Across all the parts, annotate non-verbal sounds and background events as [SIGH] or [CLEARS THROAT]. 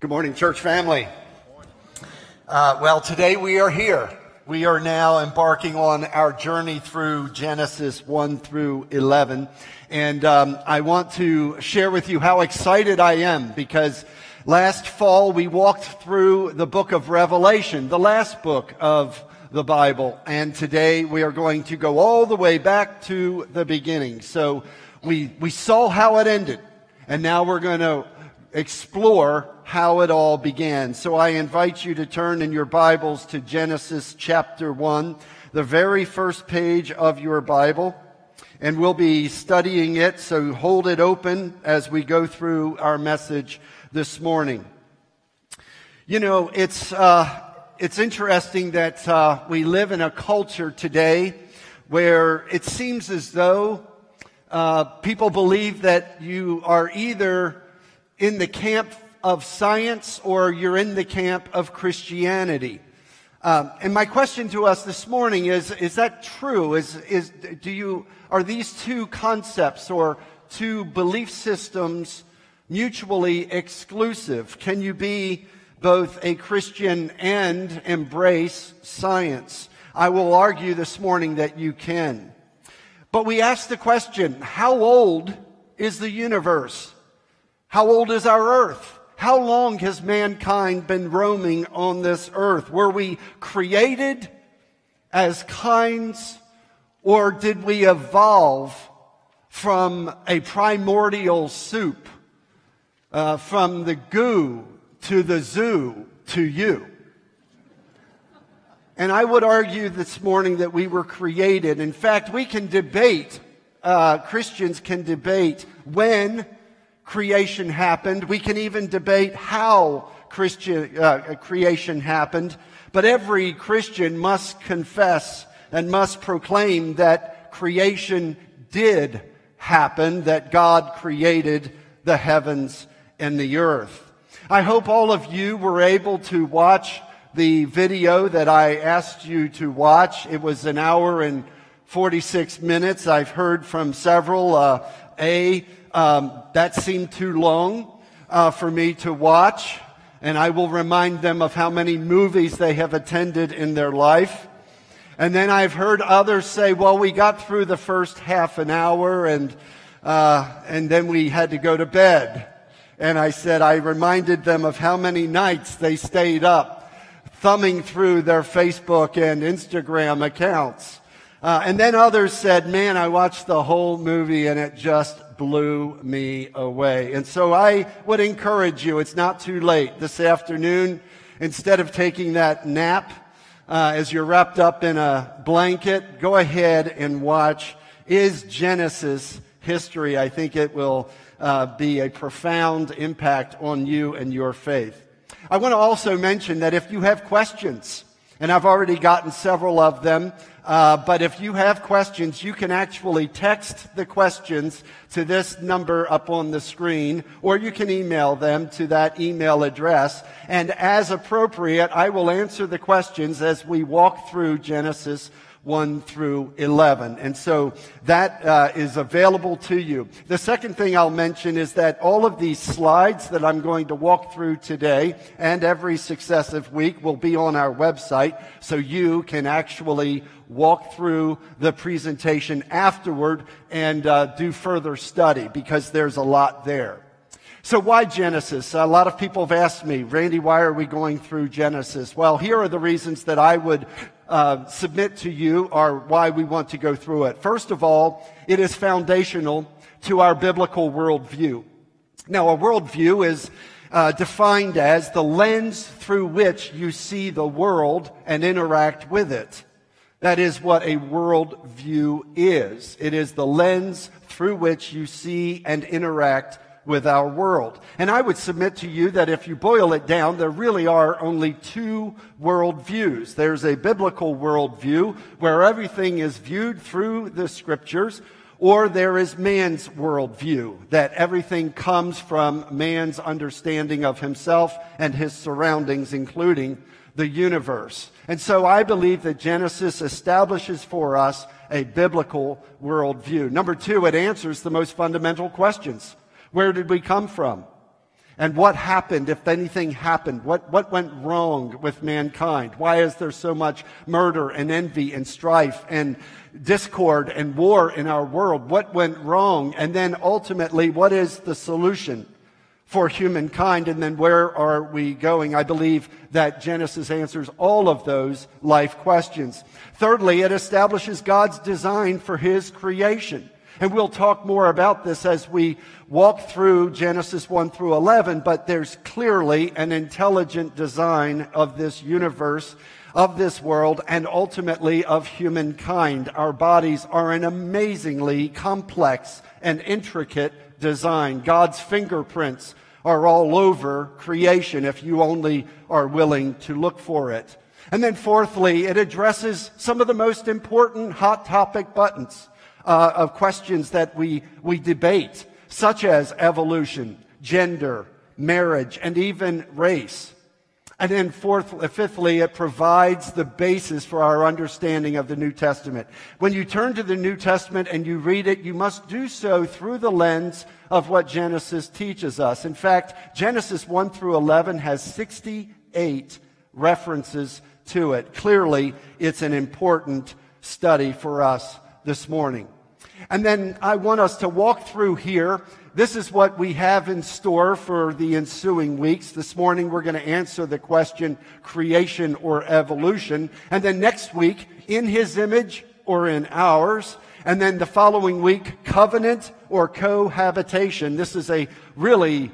Good morning, church family. Uh, well, today we are here. We are now embarking on our journey through Genesis 1 through 11. And um, I want to share with you how excited I am because last fall we walked through the book of Revelation, the last book of the Bible. And today we are going to go all the way back to the beginning. So we, we saw how it ended. And now we're going to explore how it all began. So I invite you to turn in your Bibles to Genesis chapter 1, the very first page of your Bible. And we'll be studying it, so hold it open as we go through our message this morning. You know, it's, uh, it's interesting that uh, we live in a culture today where it seems as though uh, people believe that you are either in the camp of science or you're in the camp of Christianity. Um, and my question to us this morning is: Is that true? Is is do you are these two concepts or two belief systems mutually exclusive? Can you be both a Christian and embrace science. I will argue this morning that you can. But we ask the question, how old is the universe? How old is our earth? How long has mankind been roaming on this earth? Were we created as kinds or did we evolve from a primordial soup, uh, from the goo to the zoo to you. And I would argue this morning that we were created. In fact, we can debate, uh, Christians can debate when creation happened. We can even debate how Christian, uh, creation happened. But every Christian must confess and must proclaim that creation did happen, that God created the heavens and the earth. I hope all of you were able to watch the video that I asked you to watch. It was an hour and 46 minutes. I've heard from several. Uh, a, um, that seemed too long uh, for me to watch, and I will remind them of how many movies they have attended in their life. And then I've heard others say, well, we got through the first half an hour and, uh, and then we had to go to bed. And I said, I reminded them of how many nights they stayed up thumbing through their Facebook and Instagram accounts. Uh, and then others said, man, I watched the whole movie and it just blew me away. And so I would encourage you, it's not too late this afternoon, instead of taking that nap, uh, as you're wrapped up in a blanket, go ahead and watch Is Genesis History. I think it will uh, be a profound impact on you and your faith. I want to also mention that if you have questions, and I've already gotten several of them, uh, but if you have questions, you can actually text the questions to this number up on the screen, or you can email them to that email address. And as appropriate, I will answer the questions as we walk through Genesis 1 through 11. And so that uh, is available to you. The second thing I'll mention is that all of these slides that I'm going to walk through today and every successive week will be on our website so you can actually walk through the presentation afterward and uh, do further study because there's a lot there. So why Genesis? A lot of people have asked me, Randy, why are we going through Genesis? Well, here are the reasons that I would uh, submit to you are why we want to go through it. First of all, it is foundational to our biblical worldview. Now, a worldview is uh, defined as the lens through which you see the world and interact with it. That is what a worldview is. It is the lens through which you see and interact with our world. And I would submit to you that if you boil it down, there really are only two worldviews. There's a biblical worldview where everything is viewed through the scriptures, or there is man's worldview, that everything comes from man's understanding of himself and his surroundings, including the universe. And so I believe that Genesis establishes for us a biblical worldview. Number two, it answers the most fundamental questions. Where did we come from? and what happened, if anything happened, what, what went wrong with mankind? Why is there so much murder and envy and strife and discord and war in our world? What went wrong? And then ultimately, what is the solution for humankind? And then where are we going? I believe that Genesis answers all of those life questions. Thirdly, it establishes God's design for his creation. And we'll talk more about this as we walk through Genesis 1 through 11, but there's clearly an intelligent design of this universe, of this world, and ultimately of humankind. Our bodies are an amazingly complex and intricate design. God's fingerprints are all over creation if you only are willing to look for it. And then fourthly, it addresses some of the most important hot topic buttons uh, of questions that we, we debate, such as evolution, gender, marriage, and even race. And then fourth, fifthly, it provides the basis for our understanding of the New Testament. When you turn to the New Testament and you read it, you must do so through the lens of what Genesis teaches us. In fact, Genesis 1 through 11 has 68 references to it. Clearly, it's an important study for us this morning. And then I want us to walk through here. This is what we have in store for the ensuing weeks. This morning we're going to answer the question creation or evolution. And then next week, in his image or in ours. And then the following week, covenant or cohabitation. This is a really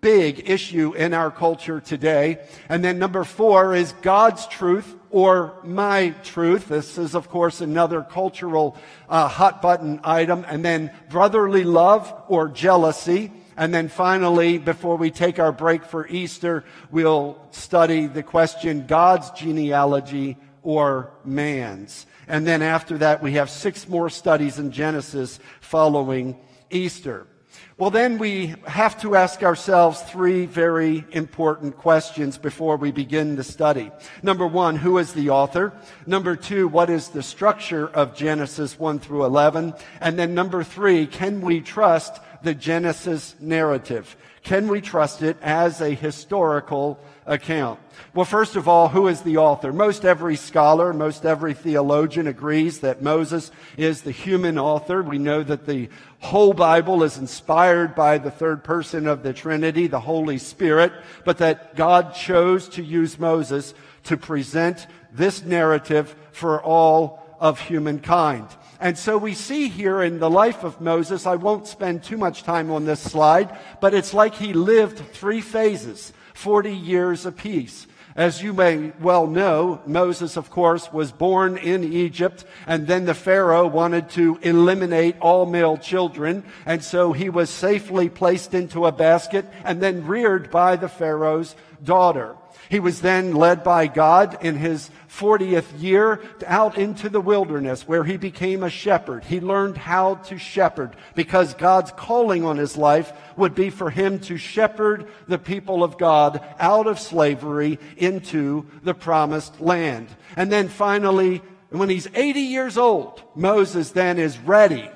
big issue in our culture today. And then number four is God's truth or my truth. This is, of course, another cultural uh, hot button item. And then brotherly love or jealousy. And then finally, before we take our break for Easter, we'll study the question God's genealogy or man's. And then after that, we have six more studies in Genesis following Easter. Well, then we have to ask ourselves three very important questions before we begin the study. Number one, who is the author? Number two, what is the structure of Genesis 1 through 11? And then number three, can we trust the Genesis narrative? Can we trust it as a historical account? Well, first of all, who is the author? Most every scholar, most every theologian agrees that Moses is the human author. We know that the whole Bible is inspired by the third person of the Trinity, the Holy Spirit, but that God chose to use Moses to present this narrative for all of humankind. And so we see here in the life of Moses, I won't spend too much time on this slide, but it's like he lived three phases, 40 years apiece. As you may well know, Moses, of course, was born in Egypt, and then the Pharaoh wanted to eliminate all male children, and so he was safely placed into a basket and then reared by the Pharaoh's daughter. He was then led by God in his 40th year out into the wilderness where he became a shepherd. He learned how to shepherd because God's calling on his life would be for him to shepherd the people of God out of slavery into the promised land. And then finally, when he's 80 years old, Moses then is ready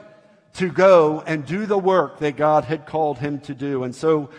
to go and do the work that God had called him to do. And so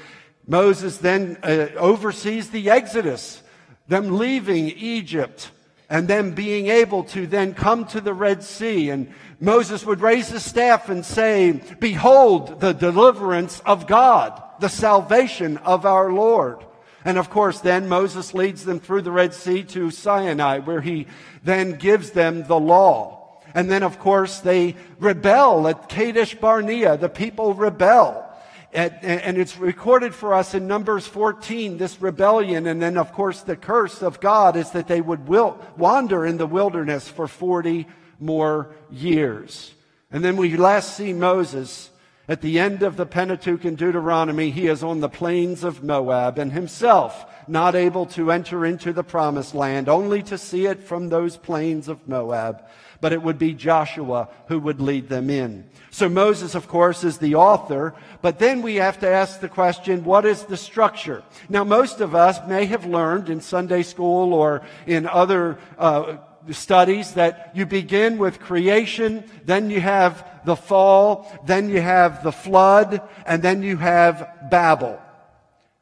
Moses then uh, oversees the Exodus, them leaving Egypt and them being able to then come to the Red Sea. And Moses would raise his staff and say, Behold the deliverance of God, the salvation of our Lord. And of course, then Moses leads them through the Red Sea to Sinai, where he then gives them the law. And then, of course, they rebel at Kadesh Barnea. The people rebel. And, it's recorded for us in Numbers 14, this rebellion. And then, of course, the curse of God is that they would wander in the wilderness for 40 more years. And then we last see Moses at the end of the Pentateuch in Deuteronomy. He is on the plains of Moab and himself not able to enter into the promised land, only to see it from those plains of Moab. But it would be Joshua who would lead them in. So Moses, of course, is the author, but then we have to ask the question, what is the structure? Now, most of us may have learned in Sunday school or in other uh, studies that you begin with creation, then you have the fall, then you have the flood, and then you have Babel.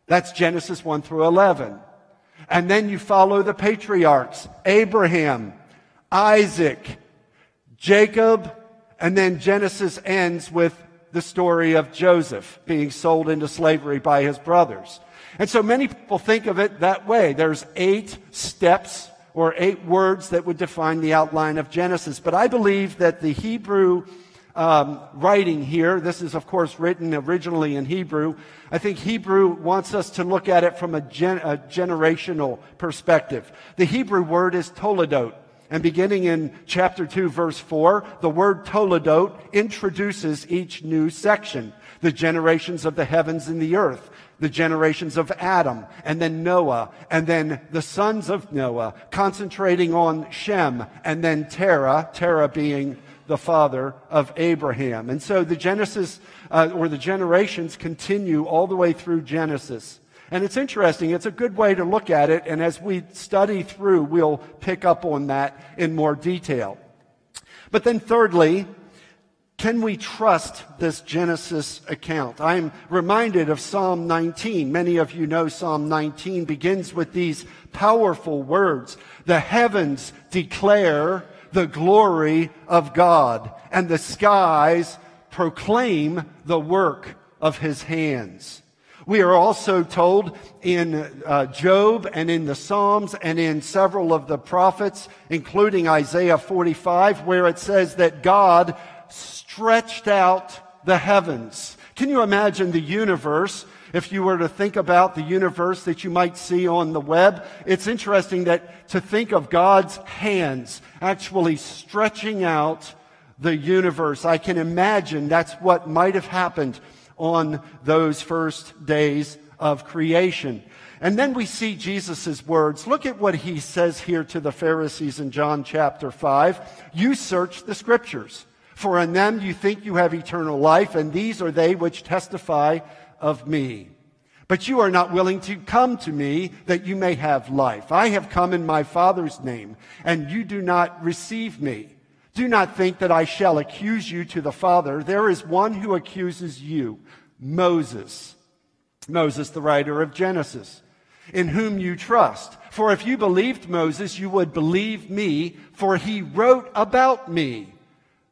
That's Genesis 1 through 11. And then you follow the patriarchs Abraham, Isaac, Jacob, and then Genesis ends with the story of Joseph being sold into slavery by his brothers. And so many people think of it that way. There's eight steps or eight words that would define the outline of Genesis. But I believe that the Hebrew um, writing here, this is of course written originally in Hebrew. I think Hebrew wants us to look at it from a, gen- a generational perspective. The Hebrew word is toledot. And beginning in chapter 2, verse 4, the word toledot introduces each new section. The generations of the heavens and the earth, the generations of Adam, and then Noah, and then the sons of Noah, concentrating on Shem, and then Terah, Terah being the father of Abraham. And so the Genesis, uh, or the generations continue all the way through Genesis. And it's interesting. It's a good way to look at it. And as we study through, we'll pick up on that in more detail. But then thirdly, can we trust this Genesis account? I'm reminded of Psalm 19. Many of you know Psalm 19 begins with these powerful words. The heavens declare the glory of God, and the skies proclaim the work of his hands. We are also told in uh, Job and in the Psalms and in several of the prophets, including Isaiah 45, where it says that God stretched out the heavens. Can you imagine the universe? If you were to think about the universe that you might see on the web, it's interesting that to think of God's hands actually stretching out the universe. I can imagine that's what might have happened on those first days of creation. And then we see Jesus' words. Look at what he says here to the Pharisees in John chapter 5. You search the scriptures for in them you think you have eternal life, and these are they which testify of me. But you are not willing to come to me that you may have life. I have come in my Father's name, and you do not receive me. Do not think that I shall accuse you to the Father. There is one who accuses you, Moses. Moses, the writer of Genesis, in whom you trust. For if you believed Moses, you would believe me, for he wrote about me.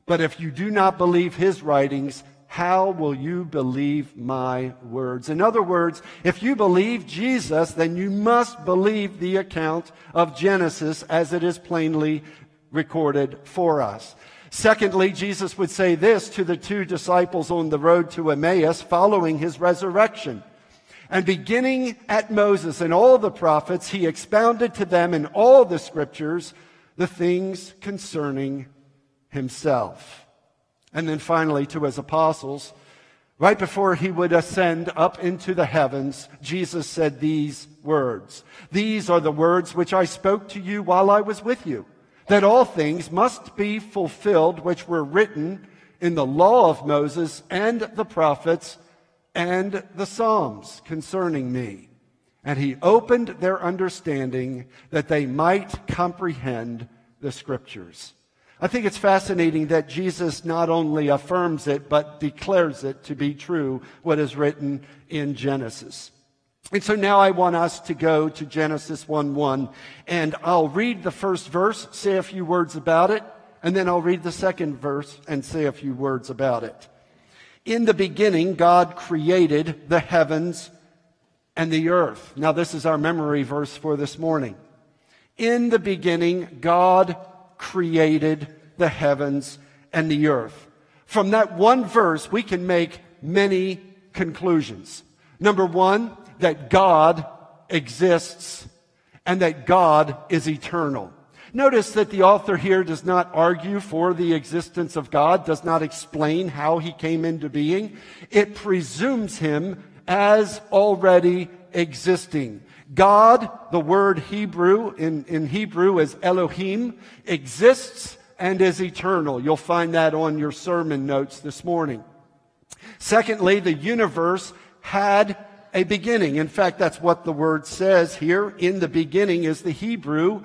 But if you do not believe his writings, how will you believe my words? In other words, if you believe Jesus, then you must believe the account of Genesis as it is plainly recorded for us. Secondly, Jesus would say this to the two disciples on the road to Emmaus following his resurrection. And beginning at Moses and all the prophets, he expounded to them in all the scriptures the things concerning himself. And then finally, to his apostles, right before he would ascend up into the heavens, Jesus said these words These are the words which I spoke to you while I was with you, that all things must be fulfilled which were written in the law of Moses and the prophets and the Psalms concerning me. And he opened their understanding that they might comprehend the scriptures. I think it's fascinating that Jesus not only affirms it, but declares it to be true, what is written in Genesis. And so now I want us to go to Genesis 1 1, and I'll read the first verse, say a few words about it, and then I'll read the second verse and say a few words about it. In the beginning, God created the heavens and the earth. Now, this is our memory verse for this morning. In the beginning, God created the heavens and the earth. From that one verse, we can make many conclusions. Number one, that God exists and that God is eternal. Notice that the author here does not argue for the existence of God, does not explain how he came into being. It presumes him as already existing. God, the word Hebrew in, in Hebrew is Elohim, exists and is eternal. You'll find that on your sermon notes this morning. Secondly, the universe had a beginning. In fact, that's what the word says here. In the beginning is the Hebrew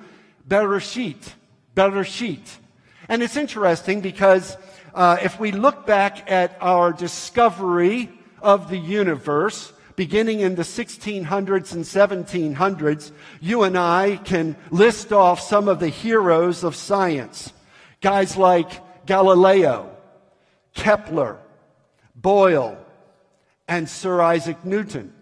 Bereshit. Bereshit. And it's interesting because uh, if we look back at our discovery of the universe, beginning in the 1600s and 1700s, you and I can list off some of the heroes of science. Guys like Galileo, Kepler, Boyle, and Sir Isaac Newton.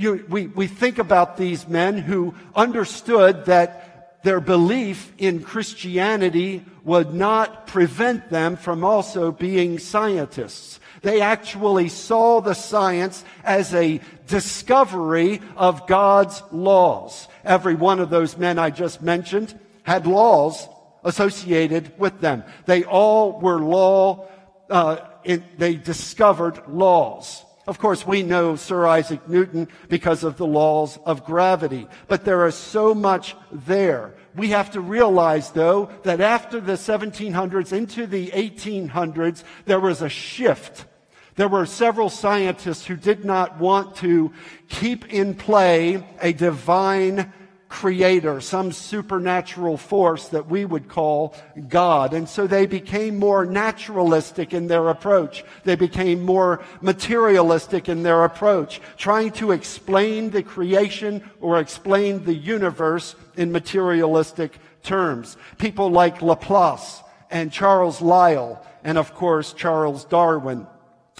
You, we, we think about these men who understood that their belief in Christianity would not prevent them from also being scientists. They actually saw the science as a discovery of God's laws. Every one of those men I just mentioned had laws associated with them. They all were law, uh, in, they discovered laws. Of course, we know Sir Isaac Newton because of the laws of gravity, but there is so much there. We have to realize, though, that after the 1700s into the 1800s, there was a shift there were several scientists who did not want to keep in play a divine creator, some supernatural force that we would call God. And so they became more naturalistic in their approach. They became more materialistic in their approach, trying to explain the creation or explain the universe in materialistic terms. People like Laplace and Charles Lyell and of course Charles Darwin.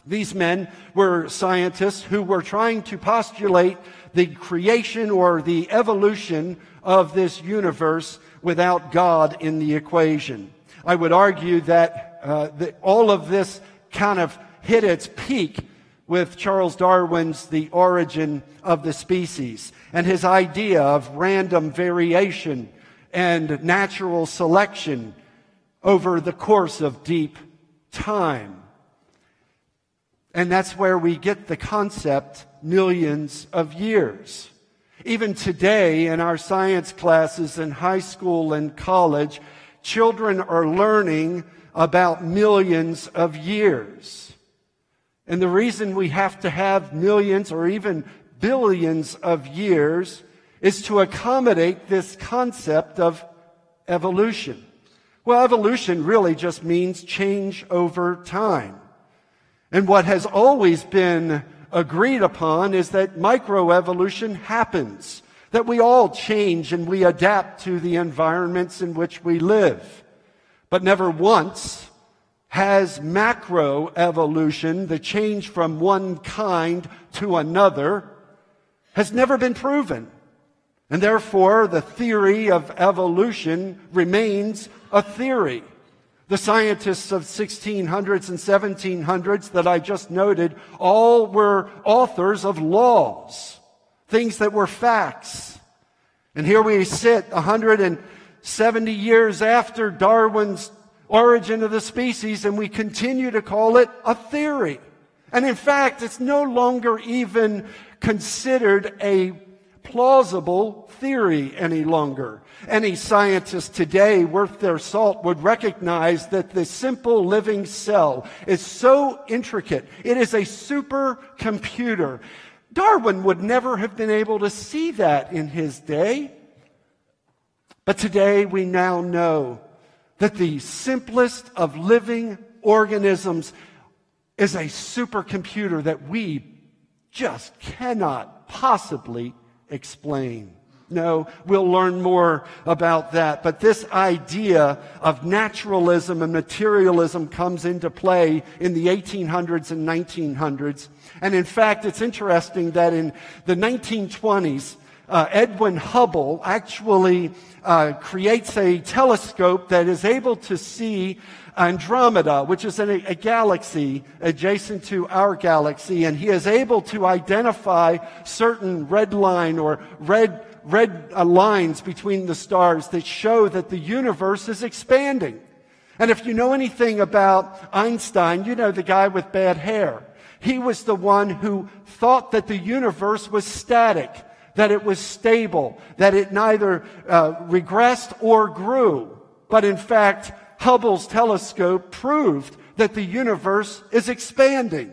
These men were scientists who were trying to postulate the creation or the evolution of this universe without God in the equation. I would argue that, uh, that all of this kind of hit its peak with Charles Darwin's The Origin of the Species and his idea of random variation and natural selection over the course of deep time. And that's where we get the concept millions of years. Even today in our science classes in high school and college, children are learning about millions of years. And the reason we have to have millions or even billions of years is to accommodate this concept of evolution. Well, evolution really just means change over time. And what has always been agreed upon is that microevolution happens, that we all change and we adapt to the environments in which we live. But never once has macroevolution, the change from one kind to another, has never been proven. And therefore, the theory of evolution remains a theory. The scientists of 1600s and 1700s that I just noted all were authors of laws, things that were facts. And here we sit 170 years after Darwin's origin of the species and we continue to call it a theory. And in fact, it's no longer even considered a plausible theory any longer. Any scientist today worth their salt would recognize that the simple living cell is so intricate. It is a supercomputer. Darwin would never have been able to see that in his day. But today we now know that the simplest of living organisms is a supercomputer that we just cannot possibly explain. No, we'll learn more about that. But this idea of naturalism and materialism comes into play in the 1800s and 1900s. And in fact, it's interesting that in the 1920s, uh, Edwin Hubble actually uh, creates a telescope that is able to see Andromeda, which is a, a galaxy adjacent to our galaxy, and he is able to identify certain red line or red red uh, lines between the stars that show that the universe is expanding. And if you know anything about Einstein, you know the guy with bad hair. He was the one who thought that the universe was static, that it was stable, that it neither uh, regressed or grew. But in fact, Hubble's telescope proved that the universe is expanding.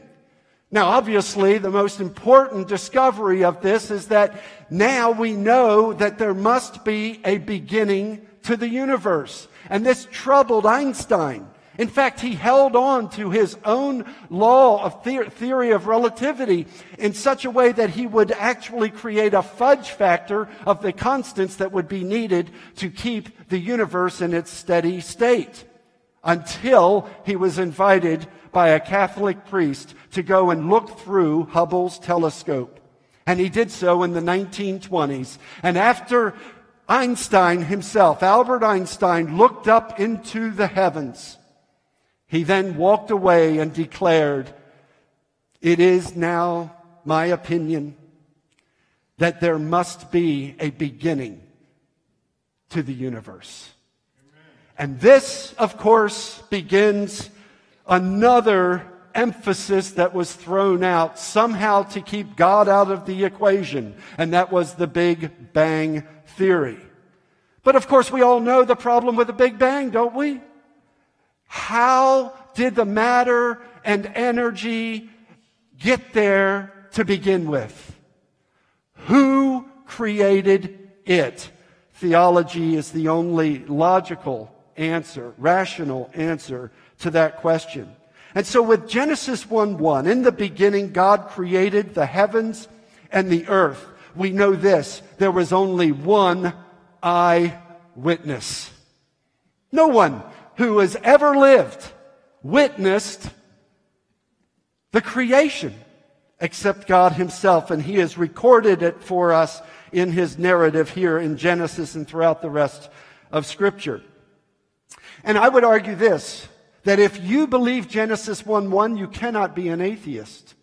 Now, obviously, the most important discovery of this is that now we know that there must be a beginning to the universe. And this troubled Einstein. In fact, he held on to his own law of the- theory of relativity in such a way that he would actually create a fudge factor of the constants that would be needed to keep the universe in its steady state until he was invited by a Catholic priest to go and look through Hubble's telescope. And he did so in the 1920s. And after Einstein himself, Albert Einstein, looked up into the heavens, he then walked away and declared, It is now my opinion that there must be a beginning to the universe. And this, of course, begins another emphasis that was thrown out somehow to keep God out of the equation, and that was the Big Bang Theory. But of course, we all know the problem with the Big Bang, don't we? How did the matter and energy get there to begin with? Who created it? Theology is the only logical answer, rational answer to that question. And so with Genesis 1 1, in the beginning, God created the heavens and the earth. We know this there was only one eyewitness. No one who has ever lived witnessed the creation except God Himself. And He has recorded it for us in His narrative here in Genesis and throughout the rest of Scripture. And I would argue this that if you believe Genesis 1 1, you cannot be an atheist.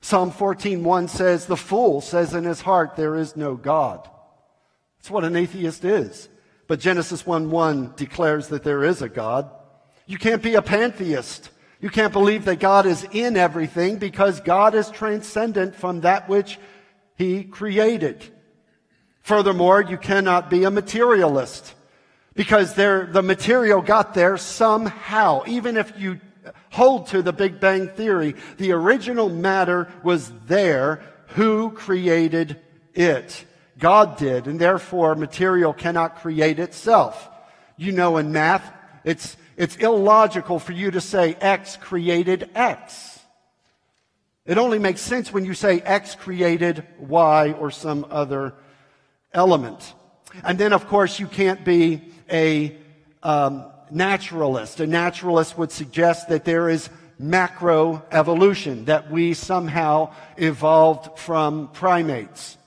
Psalm 14:1 says, The fool says in his heart, There is no God. That's what an atheist is. But Genesis 1 1 declares that there is a God. You can't be a pantheist. You can't believe that God is in everything because God is transcendent from that which He created. Furthermore, you cannot be a materialist because the material got there somehow. Even if you hold to the Big Bang Theory, the original matter was there. Who created it? God did, and therefore material cannot create itself. You know in math, it's, it's illogical for you to say X created X. It only makes sense when you say X created Y or some other element. And then, of course, you can't be a um, naturalist. A naturalist would suggest that there is macroevolution, that we somehow evolved from primates.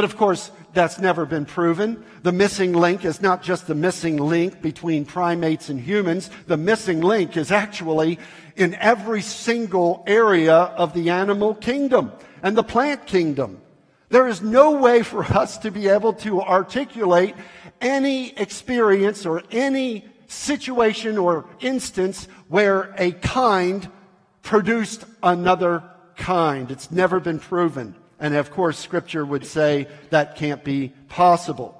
But of course, that's never been proven. The missing link is not just the missing link between primates and humans. The missing link is actually in every single area of the animal kingdom and the plant kingdom. There is no way for us to be able to articulate any experience or any situation or instance where a kind produced another kind. It's never been proven. And of course, scripture would say that can't be possible.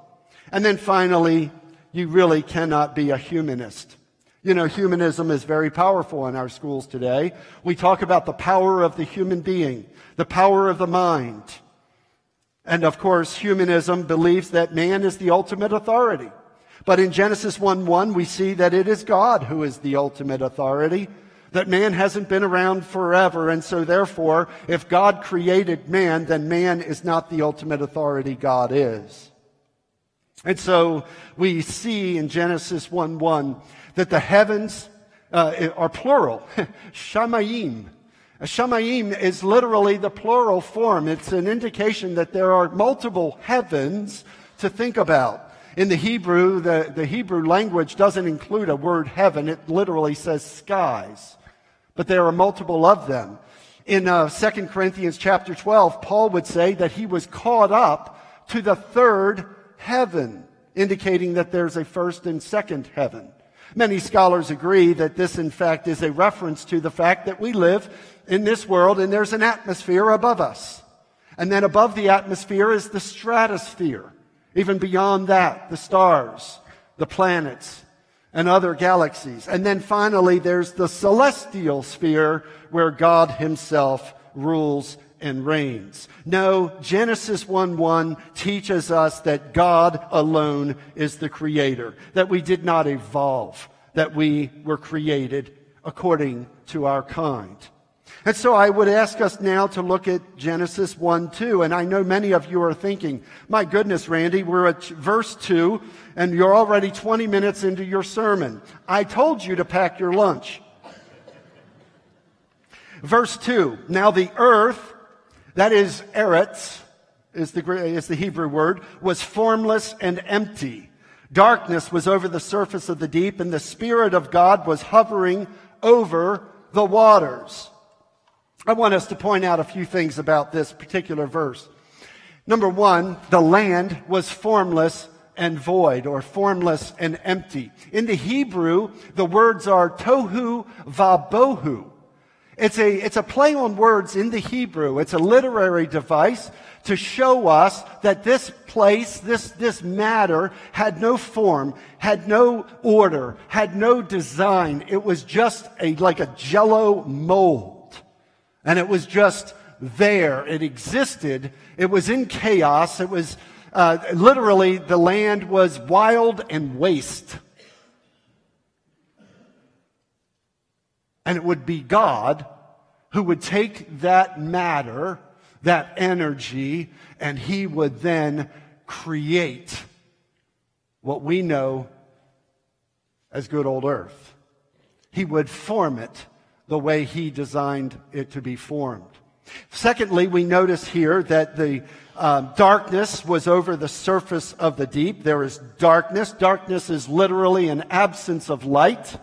And then finally, you really cannot be a humanist. You know, humanism is very powerful in our schools today. We talk about the power of the human being, the power of the mind. And of course, humanism believes that man is the ultimate authority. But in Genesis 1 1, we see that it is God who is the ultimate authority, that man hasn't been around forever. And so, therefore, if God created man, then man is not the ultimate authority, God is. And so, we see in Genesis 1 1 that the heavens uh, are plural, [LAUGHS] shamayim. Shamayim is literally the plural form. It's an indication that there are multiple heavens to think about. In the Hebrew, the, the Hebrew language doesn't include a word heaven. It literally says skies. But there are multiple of them. In uh, 2 Corinthians chapter 12, Paul would say that he was caught up to the third heaven, indicating that there's a first and second heaven. Many scholars agree that this, in fact, is a reference to the fact that we live in this world and there's an atmosphere above us. And then above the atmosphere is the stratosphere. Even beyond that, the stars, the planets, and other galaxies. And then finally, there's the celestial sphere where God himself rules and reigns. No, Genesis 1 1 teaches us that God alone is the creator, that we did not evolve, that we were created according to our kind. And so I would ask us now to look at Genesis 1 2. And I know many of you are thinking, my goodness, Randy, we're at verse 2 and you're already 20 minutes into your sermon. I told you to pack your lunch. Verse 2 Now the earth, that is Eretz, is the, is the Hebrew word, was formless and empty. Darkness was over the surface of the deep, and the Spirit of God was hovering over the waters. I want us to point out a few things about this particular verse. Number one, the land was formless and void, or formless and empty. In the Hebrew, the words are tohu vabohu. It's a, it's a play on words in the Hebrew. It's a literary device to show us that this place, this, this matter had no form, had no order, had no design. It was just a, like a jello mold. And it was just there. It existed. It was in chaos. It was, uh, literally, the land was wild and waste. And it would be God who would take that matter, that energy, and he would then create what we know as good old earth. He would form it the way he designed it to be formed. Secondly, we notice here that the um, darkness was over the surface of the deep. There is darkness. Darkness is literally an absence of light.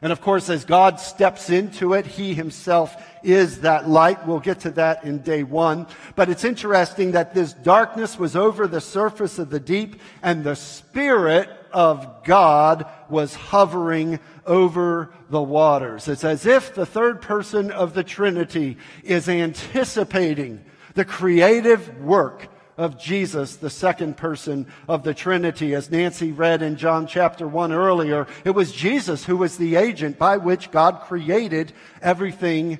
And of course, as God steps into it, He Himself is that light. We'll get to that in day one. But it's interesting that this darkness was over the surface of the deep and the Spirit of God was hovering over the waters. It's as if the third person of the Trinity is anticipating the creative work of Jesus, the second person of the Trinity. As Nancy read in John chapter 1 earlier, it was Jesus who was the agent by which God created everything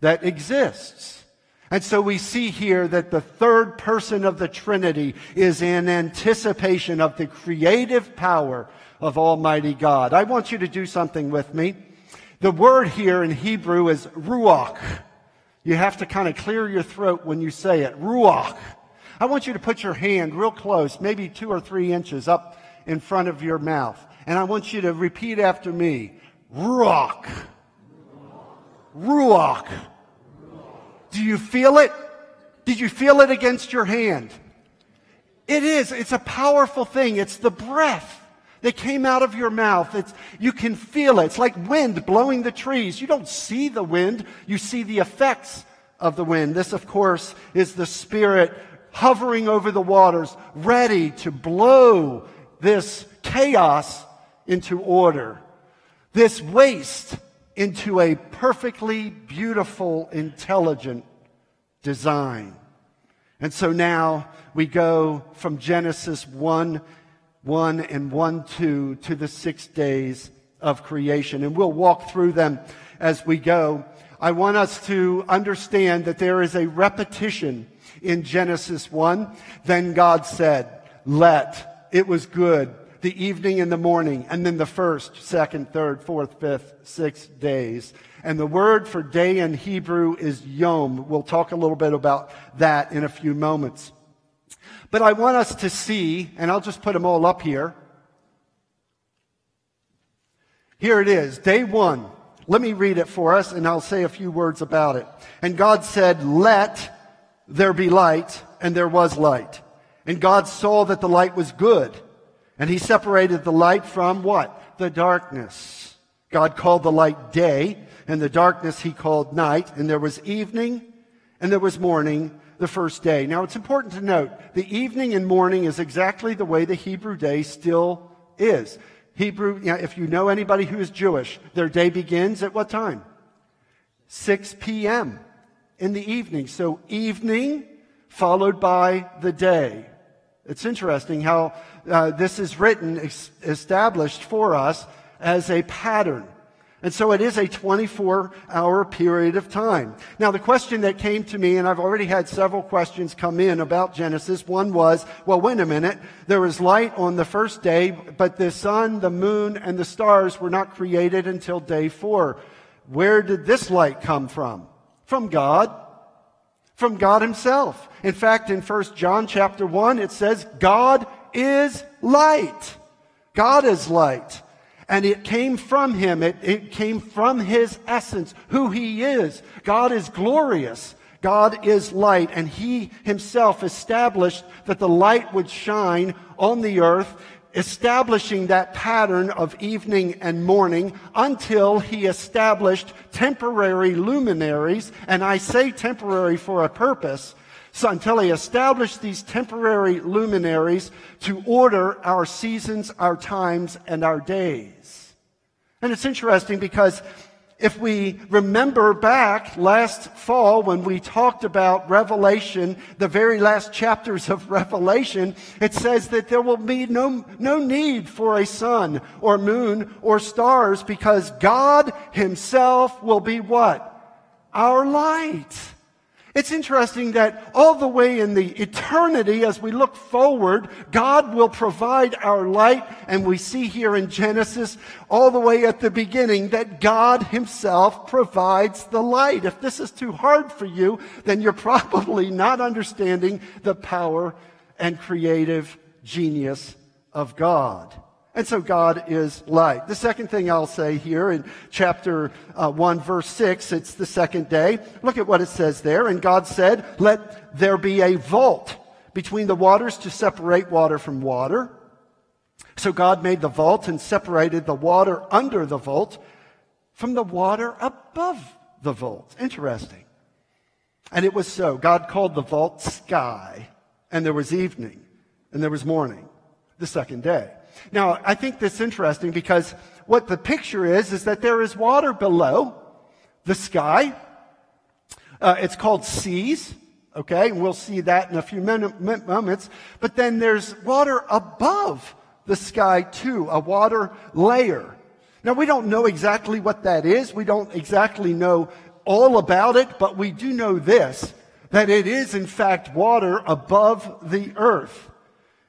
that exists. And so we see here that the third person of the Trinity is in anticipation of the creative power of Almighty God. I want you to do something with me. The word here in Hebrew is ruach. You have to kind of clear your throat when you say it. Ruach. I want you to put your hand real close, maybe two or three inches up in front of your mouth. And I want you to repeat after me. Ruach. Ruach. Do you feel it? Did you feel it against your hand? It is. It's a powerful thing. It's the breath that came out of your mouth. It's, you can feel it. It's like wind blowing the trees. You don't see the wind. You see the effects of the wind. This, of course, is the Spirit hovering over the waters, ready to blow this chaos into order, this waste into a perfectly beautiful, intelligent design. And so now we go from Genesis 1 1 and 1 2 to the six days of creation. And we'll walk through them as we go. I want us to understand that there is a repetition in Genesis 1. Then God said, let. It was good. The evening and the morning, and then the first, second, third, fourth, fifth, sixth days. And the word for day in Hebrew is yom. We'll talk a little bit about that in a few moments. But I want us to see, and I'll just put them all up here. Here it is, day one. Let me read it for us, and I'll say a few words about it. And God said, Let there be light, and there was light. And God saw that the light was good. And he separated the light from what? The darkness. God called the light day, and the darkness he called night. And there was evening, and there was morning the first day. Now it's important to note, the evening and morning is exactly the way the Hebrew day still is. Hebrew, you know, if you know anybody who is Jewish, their day begins at what time? 6 p.m in the evening. So evening followed by the day. It's interesting how uh, this is written, ex- established for us as a pattern. And so it is a 24 hour period of time. Now, the question that came to me, and I've already had several questions come in about Genesis. One was, well, wait a minute. There was light on the first day, but the sun, the moon, and the stars were not created until day four. Where did this light come from? From God. From God himself. In fact, in 1 John chapter 1, it says, God is light. God is light. And it came from him. It, it came from his essence, who he is. God is glorious. God is light. And he himself established that the light would shine on the earth, establishing that pattern of evening and morning until he established temporary luminaries. And I say temporary for a purpose so until he established these temporary luminaries to order our seasons, our times, and our days. And it's interesting because if we remember back last fall when we talked about Revelation, the very last chapters of Revelation, it says that there will be no, no need for a sun or moon or stars because God himself will be what? Our light. It's interesting that all the way in the eternity, as we look forward, God will provide our light. And we see here in Genesis, all the way at the beginning, that God himself provides the light. If this is too hard for you, then you're [LAUGHS] probably not understanding the power and creative genius of God. And so God is light. The second thing I'll say here in chapter uh, 1 verse 6, it's the second day. Look at what it says there. And God said, let there be a vault between the waters to separate water from water. So God made the vault and separated the water under the vault from the water above the vault. Interesting. And it was so. God called the vault sky and there was evening and there was morning the second day. Now, I think this is interesting because what the picture is, is that there is water below the sky. Uh, it's called seas. Okay, we'll see that in a few moments. But then there's water above the sky too, a water layer. Now we don't know exactly what that is. We don't exactly know all about it, but we do know this, that it is in fact water above the earth.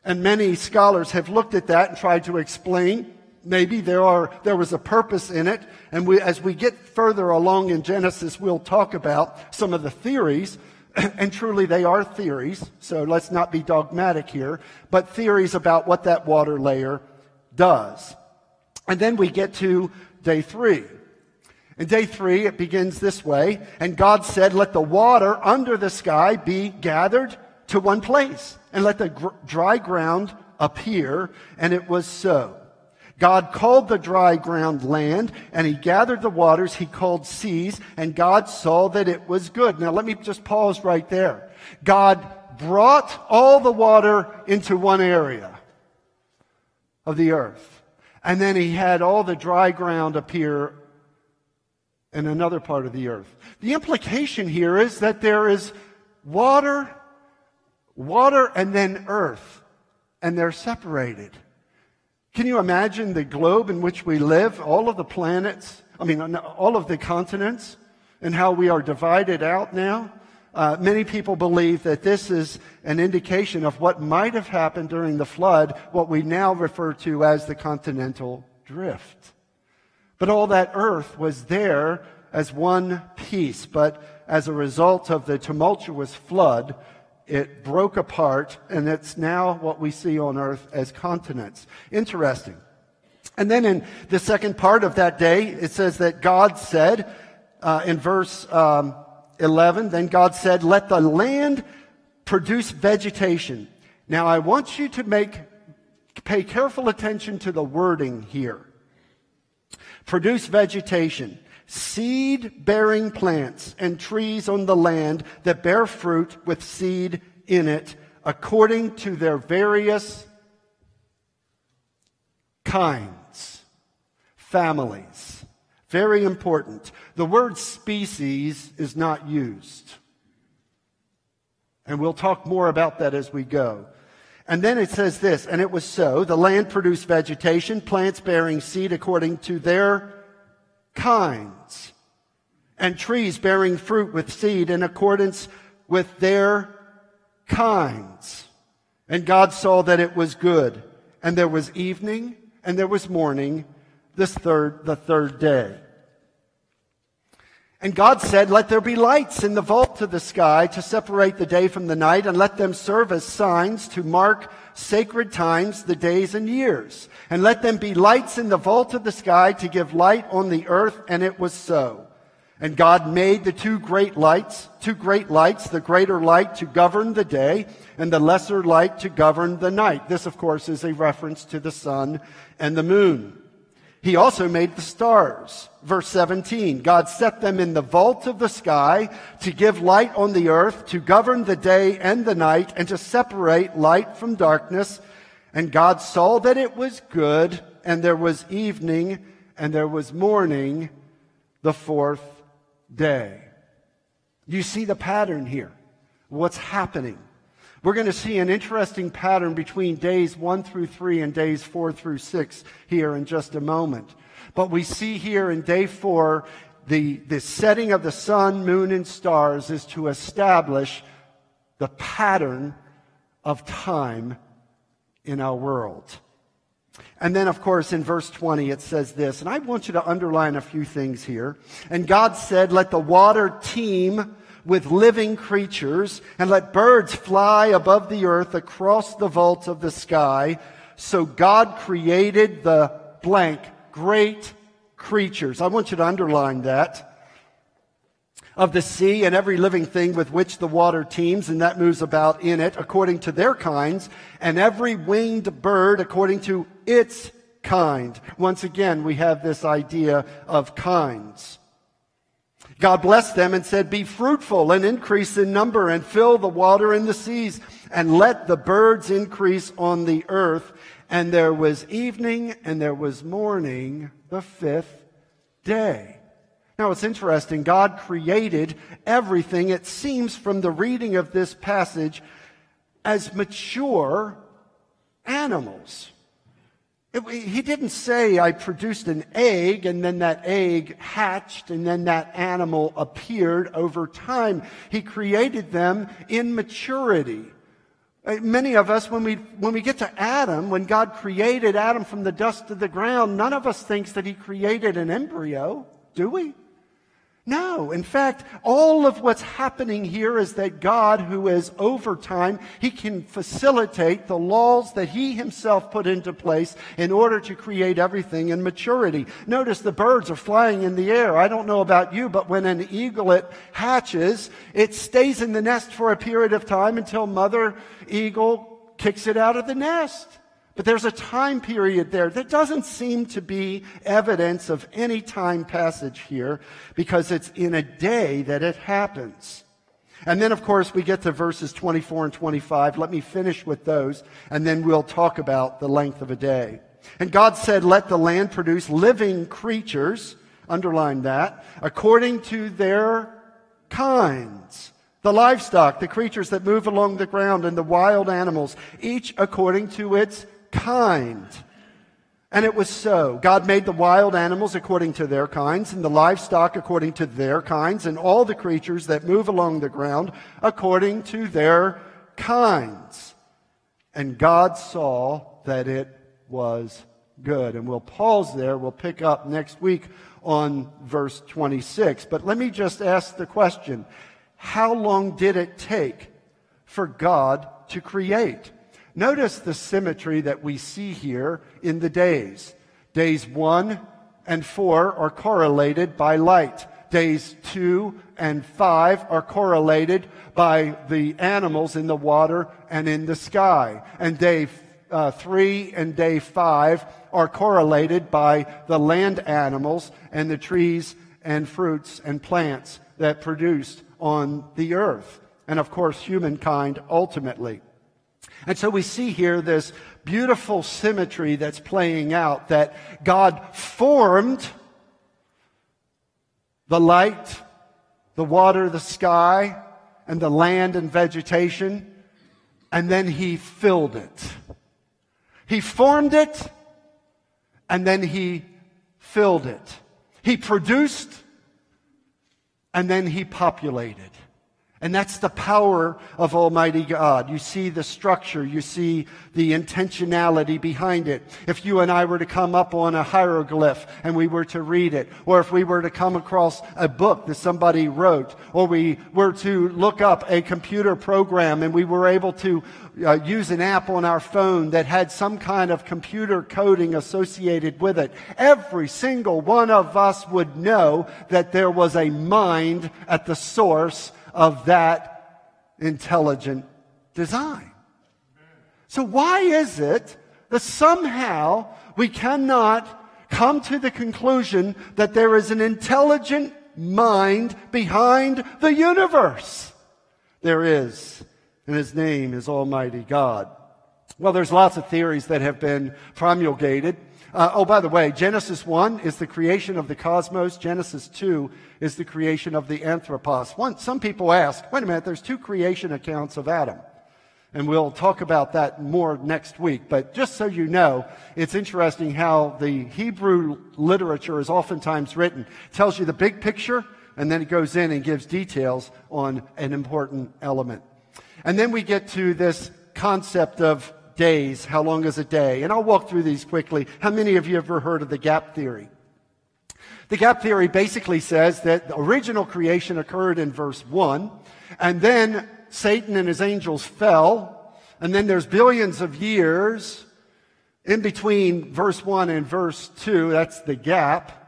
And many scholars have looked at that and tried to explain. Maybe there are, there was a purpose in it. And we, as we get further along in Genesis, we'll talk about some of the theories. [CLEARS THROAT] And truly they are theories. So let's not be dogmatic here, but theories about what that water layer does. And then we get to day three. In day three, it begins this way. And God said, let the water under the sky be gathered to one place and let the gr- dry ground appear. And it was so. God called the dry ground land, and he gathered the waters he called seas, and God saw that it was good. Now let me just pause right there. God brought all the water into one area of the earth. And then he had all the dry ground appear in another part of the earth. The implication here is that there is water water and then earth, and they're separated. Can you imagine the globe in which we live, all of the planets, I mean, all of the continents, and how we are divided out now? Uh, many people believe that this is an indication of what might have happened during the flood, what we now refer to as the continental drift. But all that earth was there as one piece, but as a result of the tumultuous flood, it broke apart, and it's now what we see on earth as continents. Interesting. And then in the second part of that day, it says that God said, uh, in verse um, 11, then God said, let the land produce vegetation. Now I want you to make, pay careful attention to the wording here. Produce vegetation seed bearing plants and trees on the land that bear fruit with seed in it according to their various kinds, families. Very important. The word species is not used. And we'll talk more about that as we go. And then it says this, and it was so. The land produced vegetation, plants bearing seed according to their kinds, and trees bearing fruit with seed in accordance with their kinds. And God saw that it was good. And there was evening and there was morning, this third, the third day. And God said, let there be lights in the vault of the sky to separate the day from the night and let them serve as signs to mark sacred times, the days and years. And let them be lights in the vault of the sky to give light on the earth. And it was so. And God made the two great lights, two great lights, the greater light to govern the day and the lesser light to govern the night. This, of course, is a reference to the sun and the moon. He also made the stars. Verse 17, God set them in the vault of the sky to give light on the earth, to govern the day and the night, and to separate light from darkness. And God saw that it was good, and there was evening, and there was morning, the fourth day. You see the pattern here. What's happening? We're going to see an interesting pattern between days 1 through 3 and days 4 through 6 here in just a moment. But we see here in day 4, the, the setting of the sun, moon, and stars is to establish the pattern of time in our world. And then, of course, in verse 20, it says this, and I want you to underline a few things here. And God said, let the water teem with living creatures, and let birds fly above the earth across the vault of the sky. So God created the blank great creatures. I want you to underline that. Of the sea and every living thing with which the water teems and that moves about in it according to their kinds, and every winged bird according to its kind. Once again, we have this idea of kinds. God blessed them and said, Be fruitful and increase in number and fill the water in the seas and let the birds increase on the earth. And there was evening and there was morning the fifth day. Now it's interesting. God created everything, it seems from the reading of this passage, as mature animals. It, he didn't say, I produced an egg and then that egg hatched and then that animal appeared over time. He created them in maturity. Uh, many of us, when we, when we get to Adam, when God created Adam from the dust of the ground, none of us thinks that he created an embryo, do we? No. In fact, all of what's happening here is that God, who is over time, He can facilitate the laws that He Himself put into place in order to create everything in maturity. Notice the birds are flying in the air. I don't know about you, but when an eaglet hatches, it stays in the nest for a period of time until mother eagle kicks it out of the nest. But there's a time period there that doesn't seem to be evidence of any time passage here because it's in a day that it happens. And then, of course, we get to verses 24 and 25. Let me finish with those, and then we'll talk about the length of a day. And God said, Let the land produce living creatures, underline that, according to their kinds. The livestock, the creatures that move along the ground, and the wild animals, each according to its kind. And it was so. God made the wild animals according to their kinds, and the livestock according to their kinds, and all the creatures that move along the ground according to their kinds. And God saw that it was good. And we'll pause there. We'll pick up next week on verse 26. But let me just ask the question How long did it take for God to create? Notice the symmetry that we see here in the days. Days one and four are correlated by light. Days two and five are correlated by the animals in the water and in the sky. And day uh, three and day five are correlated by the land animals and the trees and fruits and plants that produced on the earth. And of course, humankind ultimately. And so we see here this beautiful symmetry that's playing out that God formed the light, the water, the sky, and the land and vegetation, and then He filled it. He formed it, and then He filled it. He produced and then he populated. And that's the power of Almighty God. You see the structure, you see the intentionality behind it. If you and I were to come up on a hieroglyph and we were to read it, or if we were to come across a book that somebody wrote, or we were to look up a computer program and we were able to uh, use an app on our phone that had some kind of computer coding associated with it, every single one of us would know that there was a mind at the source of that intelligent design. So why is it that somehow we cannot come to the conclusion that there is an intelligent mind behind the universe? There is, and his name is Almighty God. Well, there's lots of theories that have been promulgated. Uh, oh, by the way, Genesis 1 is the creation of the cosmos. Genesis 2 is the creation of the anthropos. One, some people ask, wait a minute, there's two creation accounts of Adam. And we'll talk about that more next week. But just so you know, it's interesting how the Hebrew literature is oftentimes written. It tells you the big picture, and then it goes in and gives details on an important element. And then we get to this concept of days. How long is a day? And I'll walk through these quickly. How many of you ever heard of the gap theory? The gap theory basically says that the original creation occurred in verse 1, and then Satan and his angels fell, and then there's billions of years in between verse 1 and verse 2. That's the gap.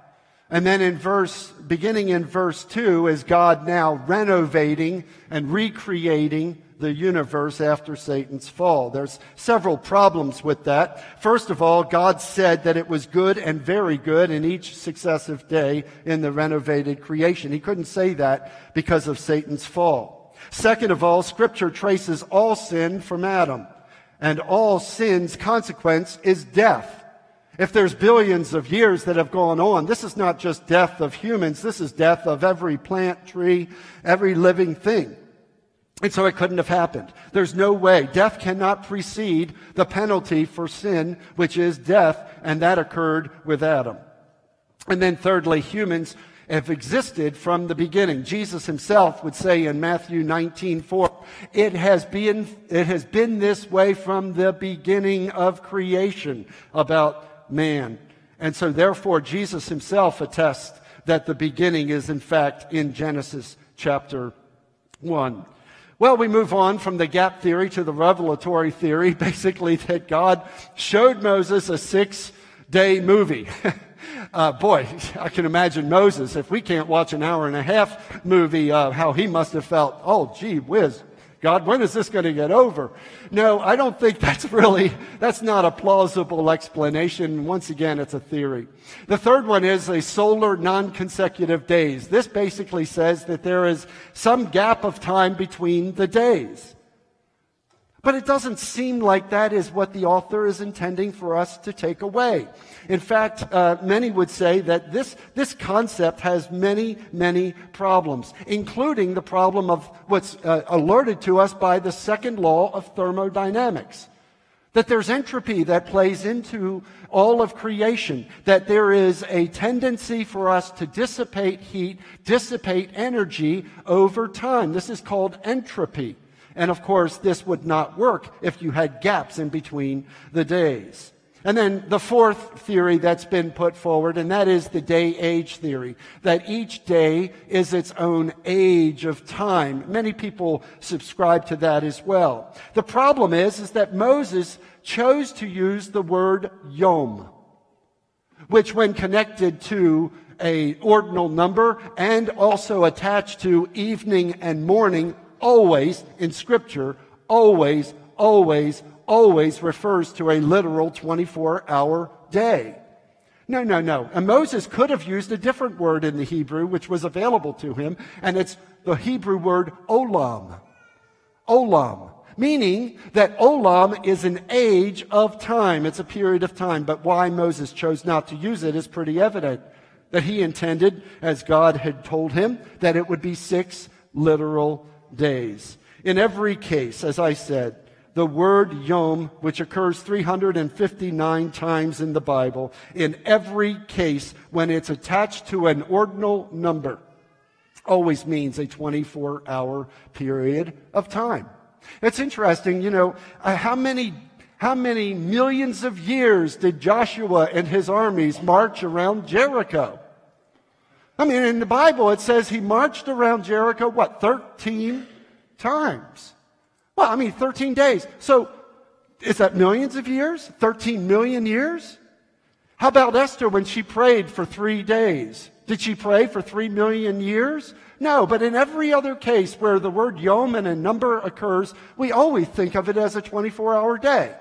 And then in verse, beginning in verse 2, is God now renovating and recreating the universe after Satan's fall. There's several problems with that. First of all, God said that it was good and very good in each successive day in the renovated creation. He couldn't say that because of Satan's fall. Second of all, scripture traces all sin from Adam and all sin's consequence is death. If there's billions of years that have gone on, this is not just death of humans, this is death of every plant, tree, every living thing. And so it couldn't have happened. There's no way. Death cannot precede the penalty for sin, which is death, and that occurred with Adam. And then thirdly, humans have existed from the beginning. Jesus himself would say in Matthew 19, 4, it has been, it has been this way from the beginning of creation about man. And so therefore, Jesus himself attests that the beginning is in fact in Genesis chapter 1. Well, we move on from the gap theory to the revelatory theory, [LAUGHS] basically that God showed Moses a six day movie. [LAUGHS] uh, boy, I can imagine Moses, if we can't watch an hour and a half movie, uh, how he must have felt, oh, gee whiz, God, when is this going to get over? No, I don't think [LAUGHS] that's really, that's not a plausible explanation. Once again, it's a theory. The third one is a solar non-consecutive days. This basically says that there is some gap of time between the days. But it doesn't seem like that is what the author is intending for us to take away. In fact, uh, many would say that this, this concept has many, many problems, including the problem of what's uh, alerted to us by the second law of thermodynamics. That there's entropy that plays into all of creation. That there is a tendency for us to dissipate heat, dissipate energy over time. This is called entropy. And of course, this would not work if you had gaps in between the days. And then the fourth theory that's been put forward, and that is the day age theory, that each day is its own age of time. Many people subscribe to that as well. The problem is, is that Moses chose to use the word yom, which when connected to a ordinal number and also attached to evening and morning always in Scripture, always, always, always refers to a literal 24 hour day. No, no, no. And Moses could have used a different word in the Hebrew, which was available to him, and it's the Hebrew word olam. Olam. Meaning that olam is an age of time. It's a period of time. But why Moses chose not to use it is pretty evident. That he intended, as God had told him, that it would be six literal days. In every case, as I said, the word yom, which occurs 359 times in the Bible, in every case when it's attached to an ordinal number, always means a 24 hour period of time. It's interesting, you know, uh, how many how many millions of years did Joshua and his armies march around Jericho? I mean, in the Bible, it says he marched around Jericho, what, 13 times? Well, I mean, 13 days. So, is that millions of years? 13 million years? How about Esther when she prayed for three days? Did she pray for three million years? No, but in every other case where the word yom and number occurs, we always think of it as a 24 hour day.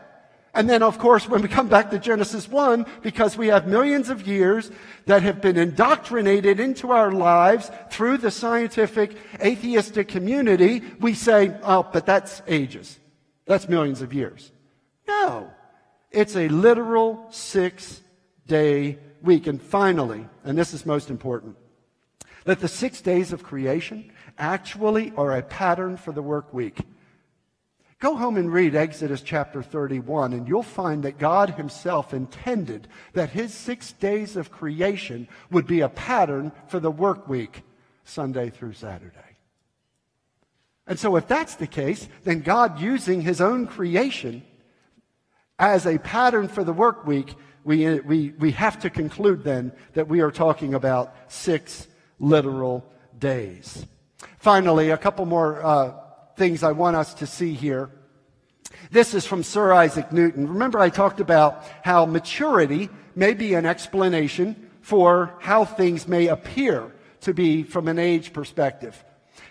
And then, of course, when we come back to Genesis 1, because we have millions of years that have been indoctrinated into our lives through the scientific atheistic community, we say, oh, but that's ages. That's millions of years. No. It's a literal six day week. And finally, and this is most important, that the six days of creation actually are a pattern for the work week. Go home and read Exodus chapter 31, and you'll find that God Himself intended that His six days of creation would be a pattern for the work week, Sunday through Saturday. And so, if that's the case, then God using His own creation as a pattern for the work week, we, we, we have to conclude then that we are talking about six literal days. Finally, a couple more. Uh, things I want us to see here. This is from Sir Isaac Newton. Remember, I talked about how maturity may be an explanation for how things may appear to be from an age perspective.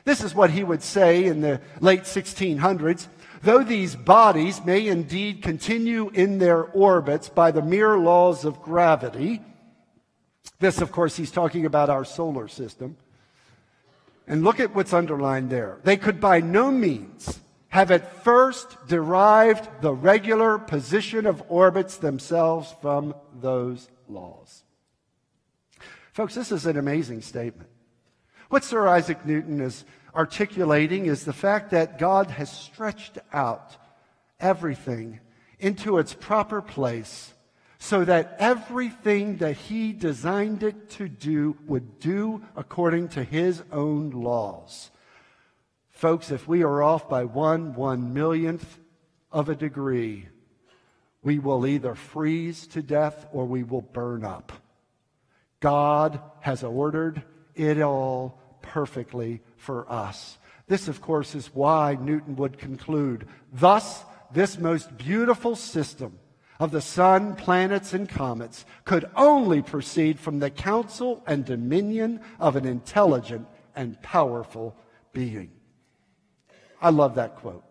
This is what he would say in the late 1600s. Though these bodies may indeed continue in their orbits by the mere laws of gravity, this, of course, he's talking about our solar system. And look at what's underlined there. They could by no means have at first derived the regular position of orbits themselves from those laws. Folks, this is an amazing statement. What Sir Isaac Newton is articulating is the fact that God has stretched out everything into its proper place so that everything that he designed it to do would do according to his own laws. Folks, if we are off by one one millionth of a degree, we will either freeze to death or we will burn up. God has ordered it all perfectly for us. This, of course, is why Newton would conclude Thus, this most beautiful system of the sun, planets, and comets could only proceed from the counsel and dominion of an intelligent and powerful being. I love that quote.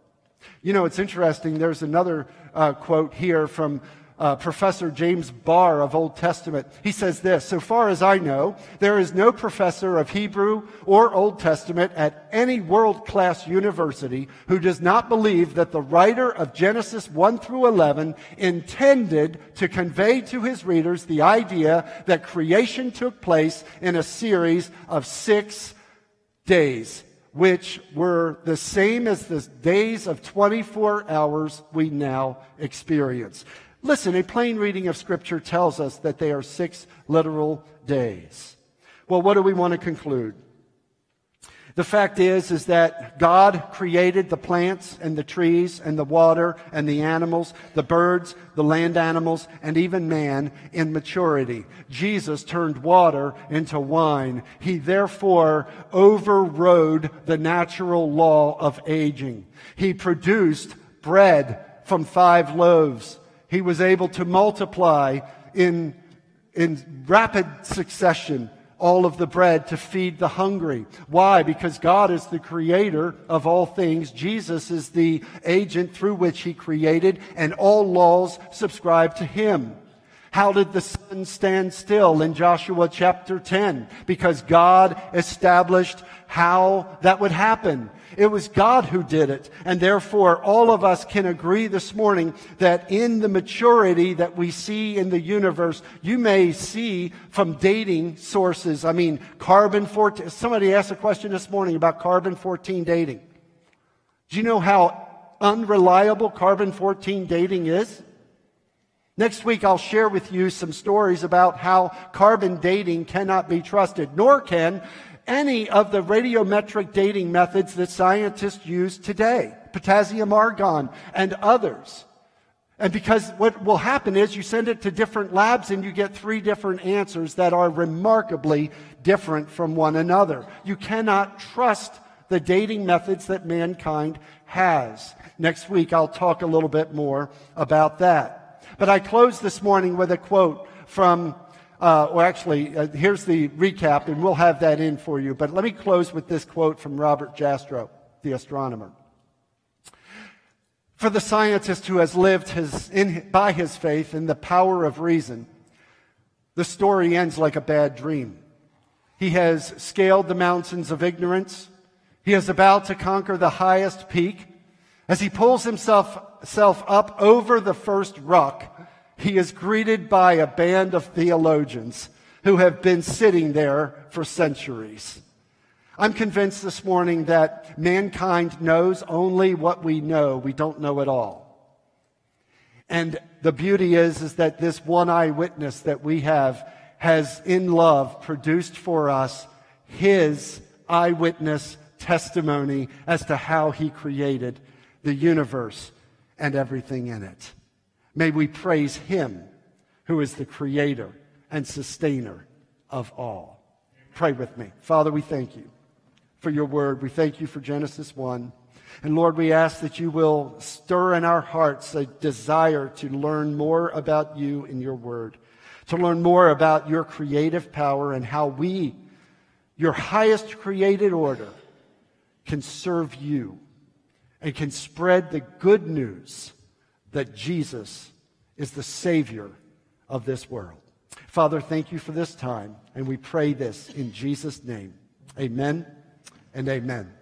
You know, it's interesting. There's another uh, quote here from uh, Professor James Barr of Old Testament. He says this So far as I know, there is no professor of Hebrew or Old Testament at any world class university who does not believe that the writer of Genesis 1 through 11 intended to convey to his readers the idea that creation took place in a series of six days which were the same as the days of 24 hours we now experience. Listen, a plain reading of Scripture tells us that they are six literal days. Well, what do we want to conclude? The fact is, is that God created the plants and the trees and the water and the animals, the birds, the land animals, and even man in maturity. Jesus turned water into wine. He therefore overrode the natural law of aging. He produced bread from five loaves he was able to multiply in, in rapid succession all of the bread to feed the hungry. Why? Because God is the creator of all things. Jesus is the agent through which he created, and all laws subscribe to him. How did the sun stand still in Joshua chapter 10? Because God established how that would happen. It was God who did it. And therefore, all of us can agree this morning that in the maturity that we see in the universe, you may see from dating sources, I mean, carbon 14, somebody asked a question this morning about carbon 14 dating. Do you know how unreliable carbon 14 dating is? Next week, I'll share with you some stories about how carbon dating cannot be trusted, nor can any of the radiometric dating methods that scientists use today, potassium argon and others. And because what will happen is you send it to different labs and you get three different answers that are remarkably different from one another. You cannot trust the dating methods that mankind has. Next week, I'll talk a little bit more about that. But I close this morning with a quote from, uh, or actually, uh, here's the recap, and we'll have that in for you. But let me close with this quote from Robert Jastrow, the astronomer. For the scientist who has lived his, in, by his faith in the power of reason, the story ends like a bad dream. He has scaled the mountains of ignorance. He is about to conquer the highest peak. As he pulls himself, himself up over the first rock, he is greeted by a band of theologians who have been sitting there for centuries. I'm convinced this morning that mankind knows only what we know. We don't know it all. And the beauty is, is that this one eyewitness that we have has in love produced for us his eyewitness testimony as to how he created the universe and everything in it. May we praise him who is the creator and sustainer of all. Pray with me. Father, we thank you for your word. We thank you for Genesis 1. And Lord, we ask that you will stir in our hearts a desire to learn more about you in your word, to learn more about your creative power and how we, your highest created order, can serve you and can spread the good news that Jesus is the Savior of this world. Father, thank you for this time, and we pray this in Jesus' name. Amen and amen.